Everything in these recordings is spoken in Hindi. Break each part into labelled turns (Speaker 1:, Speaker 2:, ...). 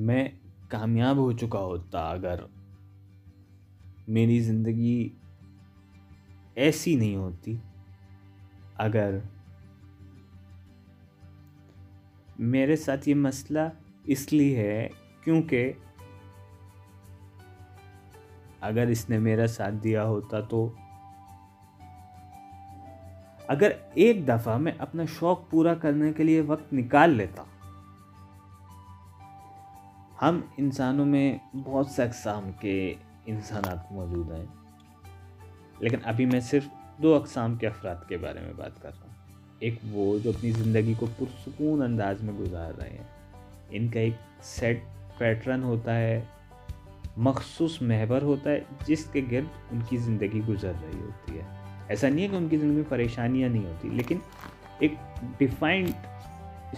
Speaker 1: मैं कामयाब हो चुका होता अगर मेरी ज़िंदगी ऐसी नहीं होती, अगर मेरे साथ ये मसला इसलिए है क्योंकि अगर इसने मेरा साथ दिया होता तो अगर एक दफ़ा मैं अपना शौक पूरा करने के लिए वक्त निकाल लेता हम इंसानों में बहुत से अकसाम के इंसान मौजूद हैं। लेकिन अभी मैं सिर्फ़ दो अकसाम के अफराद के बारे में बात कर रहा हूँ। एक वो जो अपनी ज़िंदगी को पुरसकून अंदाज में गुजार रहे हैं। इनका एक सेट पैटर्न होता है, मखसूस महबर होता है, जिसके गिर्द उनकी ज़िंदगी गुजर रही होती है। ऐसा नहीं है कि उनकी ज़िंदगी में परेशानियाँ नहीं होती, लेकिन एक डिफाइंड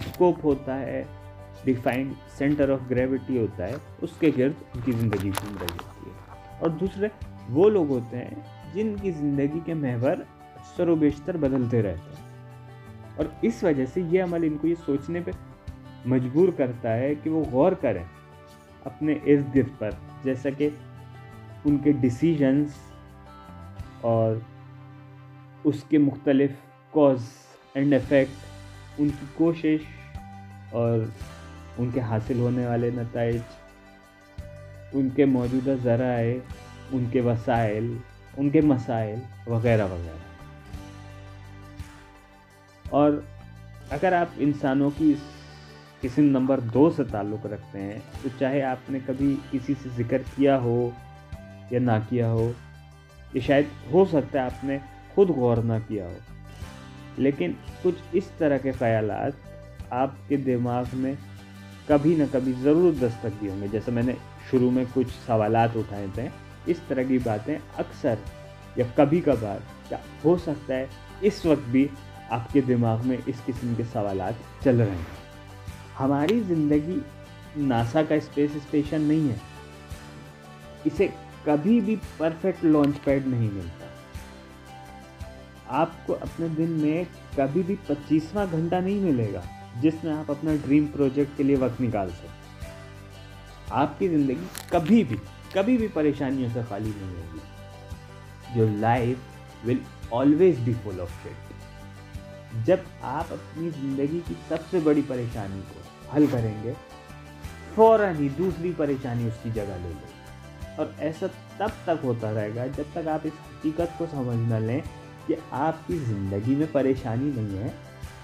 Speaker 1: स्कोप होता है डिफाइंड सेंटर ऑफ़ ग्रेविटी होता है, उसके गिर्द उनकी ज़िंदगी घूम रही होती है। और दूसरे, वो लोग होते हैं जिनकी ज़िंदगी के महवर अक्सर व बेशतर बदलते रहते हैं। और इस वजह से ये अमल इनको ये सोचने पर मजबूर करता है कि वो गौर करें अपने इर्द गिर्द पर। जैसा कि उनके डिसीजंस और उसके मुख्तलिफ़ कॉज एंड इफ़ेक्ट उनकी कोशिश और उनके हासिल होने वाले नतज, उनके मौजूदा ज़राए, उनके वसाइल, उनके मसाइल वगैरह वगैरह। और अगर आप इंसानों की किसी नंबर दो से ताल्लुक़ रखते हैं तो चाहे आपने कभी किसी से ज़िक्र किया हो या ना किया हो, ये शायद हो सकता है आपने खुद गौर ना किया हो। लेकिन कुछ इस तरह के ख्याल आपके दिमाग में कभी ना कभी ज़रूर दस्तक दिए होंगे। जैसे मैंने शुरू में कुछ सवाल उठाए थे, इस तरह की बातें अक्सर या कभी कभार या हो सकता है, इस वक्त भी आपके दिमाग में इस किस्म के सवाल चल रहे हैं। हमारी ज़िंदगी नासा का स्पेस स्टेशन नहीं है। इसे कभी भी परफेक्ट लॉन्च पैड नहीं मिलता। आपको अपने दिन में कभी भी पच्चीसवा घंटा नहीं मिलेगा। जिसमें आप अपना ड्रीम प्रोजेक्ट के लिए वक्त निकाल सकते आपकी ज़िंदगी कभी भी कभी भी परेशानियों से खाली नहीं होगी। Your life will always be full of shit जब आप अपनी ज़िंदगी की सबसे बड़ी परेशानी को हल करेंगे फ़ौर ही दूसरी परेशानी उसकी जगह ले लेगी। और ऐसा तब तक होता रहेगा जब तक आप इस हकीकत को समझ न लें कि आपकी ज़िंदगी में परेशानी नहीं है।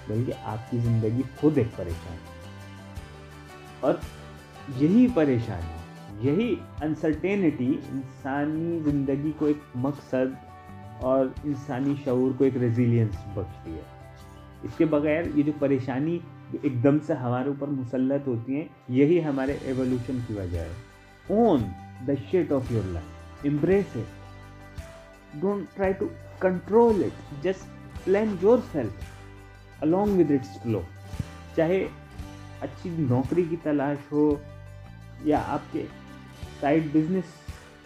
Speaker 1: बल्कि आपकी ज़िंदगी खुद एक परेशानी और यही परेशानी, यही अनसर्टेनिटी इंसानी ज़िंदगी को एक मकसद और इंसानी शूर को एक रेजिलियंस बख्शती है। इसके बगैर ये जो परेशानी एकदम से हमारे ऊपर मुसलत होती हैं, यही हमारे एवोल्यूशन की वजह है। Own the shit of your life embrace it don't try to control it just plan yourself along with its flow चाहे अच्छी नौकरी की तलाश हो या आपके साइड बिज़नेस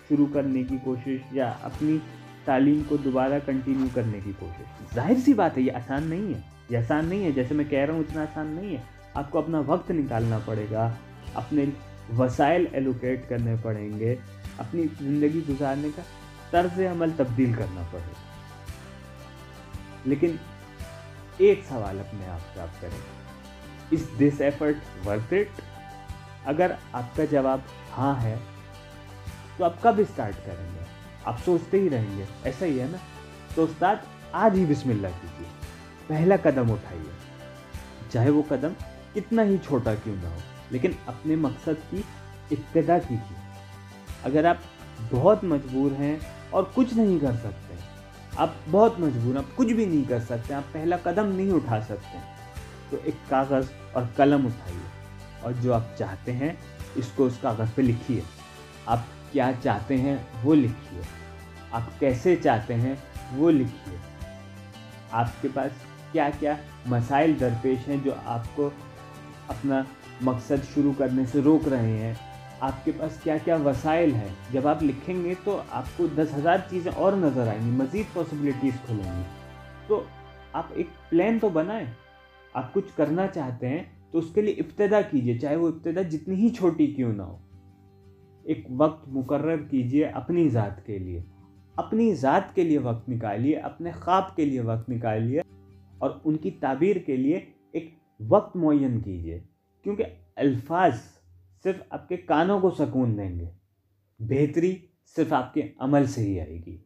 Speaker 1: शुरू करने की कोशिश या अपनी तालीम को दोबारा कंटिन्यू करने की कोशिश। ज़ाहिर सी बात है, ये आसान नहीं है। ये आसान नहीं है, जैसे मैं कह रहा हूँ, इतना आसान नहीं है। आपको अपना वक्त निकालना पड़ेगा, अपने वसाइल एलोकेट करने पड़ेंगे, अपनी ज़िंदगी गुजारने का तर्ज अमल तब्दील करना पड़ेगा। लेकिन एक सवाल अपने आप से आप करें। इस दिस एफर्ट वर्थ इट अगर आपका जवाब हाँ है तो आप कब स्टार्ट करेंगे? आप सोचते ही रहेंगे। ऐसा ही है ना? तो उस्ताद, आज ही बिस्मिल्लाह कीजिए। पहला कदम उठाइए। चाहे वो कदम कितना ही छोटा क्यों ना हो, लेकिन अपने मकसद की इब्तदा कीजिए। अगर आप बहुत मजबूर हैं और कुछ नहीं कर सकते आप बहुत मजबूर, आप कुछ भी नहीं कर सकते, आप पहला कदम नहीं उठा सकते। तो एक कागज़ और कलम उठाइए और जो आप चाहते हैं, इसको उस कागज़ पे लिखिए। आप क्या चाहते हैं, वो लिखिए। आप कैसे चाहते हैं, वो लिखिए। आपके पास क्या क्या मसाइल दरपेश हैं जो आपको अपना मकसद शुरू करने से रोक रहे हैं? आपके पास क्या क्या वसाइल है? जब आप लिखेंगे तो आपको दस हज़ार चीज़ें और नज़र आएँगी, मज़ीद पॉसिबिलिटीज़ खुलेंगी। तो आप एक प्लान तो बनाएँ। आप कुछ करना चाहते हैं तो उसके लिए इब्तदा कीजिए, चाहे वो इब्तदा जितनी ही छोटी क्यों ना हो। एक वक्त मुकर्र कीजिए अपनी ज़ात के लिए। अपनी ज़ात के लिए वक्त निकालिए, अपने ख्वाब के लिए वक्त निकालिए और उनकी ताबीर के लिए एक वक्त मुन कीजिए। क्योंकि अल्फाज सिर्फ़ आपके कानों को सुकून देंगे। बेहतरी सिर्फ़ आपके अमल से ही आएगी।